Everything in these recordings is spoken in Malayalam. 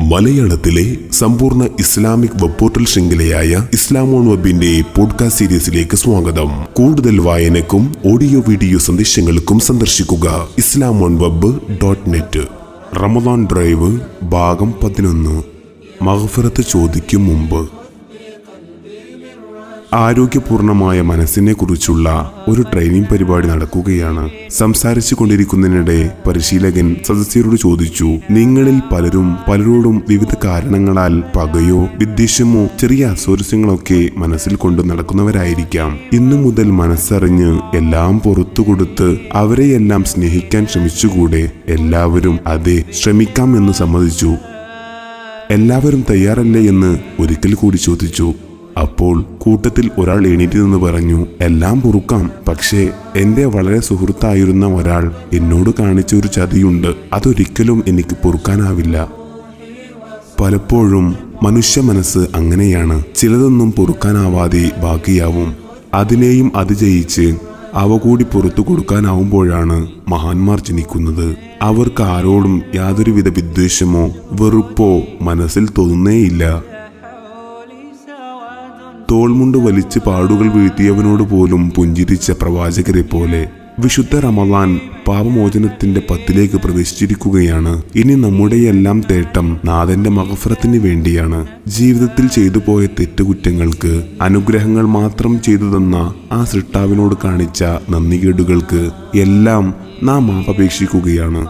മലയാളത്തിലെ സമ്പൂർണ ഇസ്ലാമിക് വെബ് പോർട്ടൽ ശൃംഖലയായ ഇസ്ലാമോൺ വെബിന്റെ പോഡ്കാസ്റ്റ് സീരീസിലേക്ക് സ്വാഗതം. കൂടുതൽ വായനക്കും ഓഡിയോ വീഡിയോ സന്ദേശങ്ങൾക്കും സന്ദർശിക്കുക ഇസ്ലാമോൺ web dot net. Ramadan drive ഭാഗം പതിനൊന്ന്. മഹഫറത്ത് ചോദിക്കും മുമ്പ്. ആരോഗ്യപൂർണമായ മനസ്സിനെ കുറിച്ചുള്ള ഒരു ട്രെയിനിങ് പരിപാടി നടക്കുകയാണ്. സംസാരിച്ചു കൊണ്ടിരിക്കുന്നതിനിടെ പരിശീലകൻ സദസ്യരോട് ചോദിച്ചു നിങ്ങളിൽ പലരും പലരോടും വിവിധ കാരണങ്ങളാൽ പകയോ വിദ്വേഷമോ ചെറിയ അസ്വാരസ്യങ്ങളൊക്കെ മനസ്സിൽ കൊണ്ട് നടക്കുന്നവരായിരിക്കാം. ഇന്നു മുതൽ മനസ്സറിഞ്ഞ് എല്ലാം പുറത്തു കൊടുത്ത് അവരെയെല്ലാം സ്നേഹിക്കാൻ ശ്രമിച്ചുകൂടെ? എല്ലാവരും അതെ ശ്രമിക്കാം എന്ന് സമ്മതിച്ചു. എല്ലാവരും തയ്യാറല്ലേ? എന്ന് ഒരിക്കൽ കൂടി ചോദിച്ചു. അപ്പോൾ കൂട്ടത്തിൽ ഒരാൾ എണീറ്റ് നിന്ന് പറഞ്ഞു എല്ലാം പൊറുക്കാം പക്ഷേ എന്റെ വളരെ സുഹൃത്തായിരുന്ന ഒരാൾ എന്നോട് കാണിച്ച ഒരു ചതിയുണ്ട്. അതൊരിക്കലും എനിക്ക് പൊറുക്കാനാവില്ല. പലപ്പോഴും മനുഷ്യ മനസ്സ് അങ്ങനെയാണ്. ചിലതൊന്നും പൊറുക്കാനാവാതെ ബാക്കിയാവും അതിനെയും അതിജയിച്ച് അവ കൂടി പുറത്തു കൊടുക്കാനാവുമ്പോഴാണ് മഹാന്മാർ ജനിക്കുന്നത്. അവർക്ക് ആരോടും യാതൊരുവിധ വിദ്വേഷമോ വെറുപ്പോ മനസ്സിൽ തോന്നുന്നേയില്ല. തോൾമുണ്ട് വലിച്ച് പാടുകൾ വീഴ്ത്തിയവനോട് പോലും പുഞ്ചിരിച്ച പ്രവാചകരെ പോലെ വിശുദ്ധ റമദാൻ പാപമോചനത്തിന്റെ പത്തിലേക്ക് പ്രവേശിച്ചിരിക്കുകയാണ്. ഇനി നമ്മുടെയെല്ലാം തേട്ടം നാഥന്റെ മകഫറത്തിന് വേണ്ടിയാണ്. ജീവിതത്തിൽ ചെയ്തു പോയ തെറ്റുകുറ്റങ്ങൾക്ക് അനുഗ്രഹങ്ങൾ മാത്രം ചെയ്തു തന്ന ആ സൃഷ്ടാവിനോട് കാണിച്ച നന്ദികേടുകൾക്ക് എല്ലാം നാം മാപ്പപേക്ഷിക്കുകയാണ്.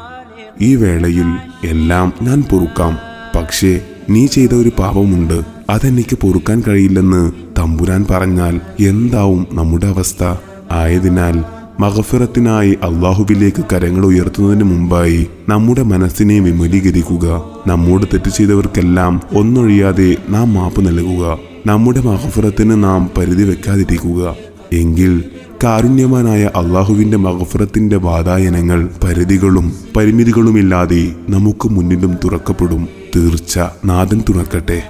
ഈ വേളയിൽ എല്ലാം ഞാൻ പൊറുക്കാം. പക്ഷേ നീ ചെയ്ത ഒരു പാപമുണ്ട്. അതെനിക്ക് പൊറുക്കാൻ കഴിയില്ലെന്ന് തമ്പുരാൻ പറഞ്ഞാൽ എന്താവും നമ്മുടെ അവസ്ഥ? ആയതിനാൽ മഹഫിറത്തിനായി അള്ളാഹുവിലേക്ക് കരങ്ങൾ ഉയർത്തുന്നതിന് മുമ്പായി നമ്മുടെ മനസ്സിനെ വിമലീകരിക്കുക. നമ്മോട് തെറ്റ് ചെയ്തവർക്കെല്ലാം ഒന്നൊഴിയാതെ നാം മാപ്പ് നൽകുക. നമ്മുടെ മഹഫിറത്തിന് നാം പരിധി വെക്കാതിരിക്കുക. എങ്കിൽ കാരുണ്യവാനായ അള്ളാഹുവിന്റെ മഹഫുറത്തിന്റെ വാതായനങ്ങൾ പരിധികളും പരിമിതികളുമില്ലാതെ നമുക്ക് മുന്നിലും തുറക്കപ്പെടും. തീർച്ച നാഥൻ തുറക്കട്ടെ.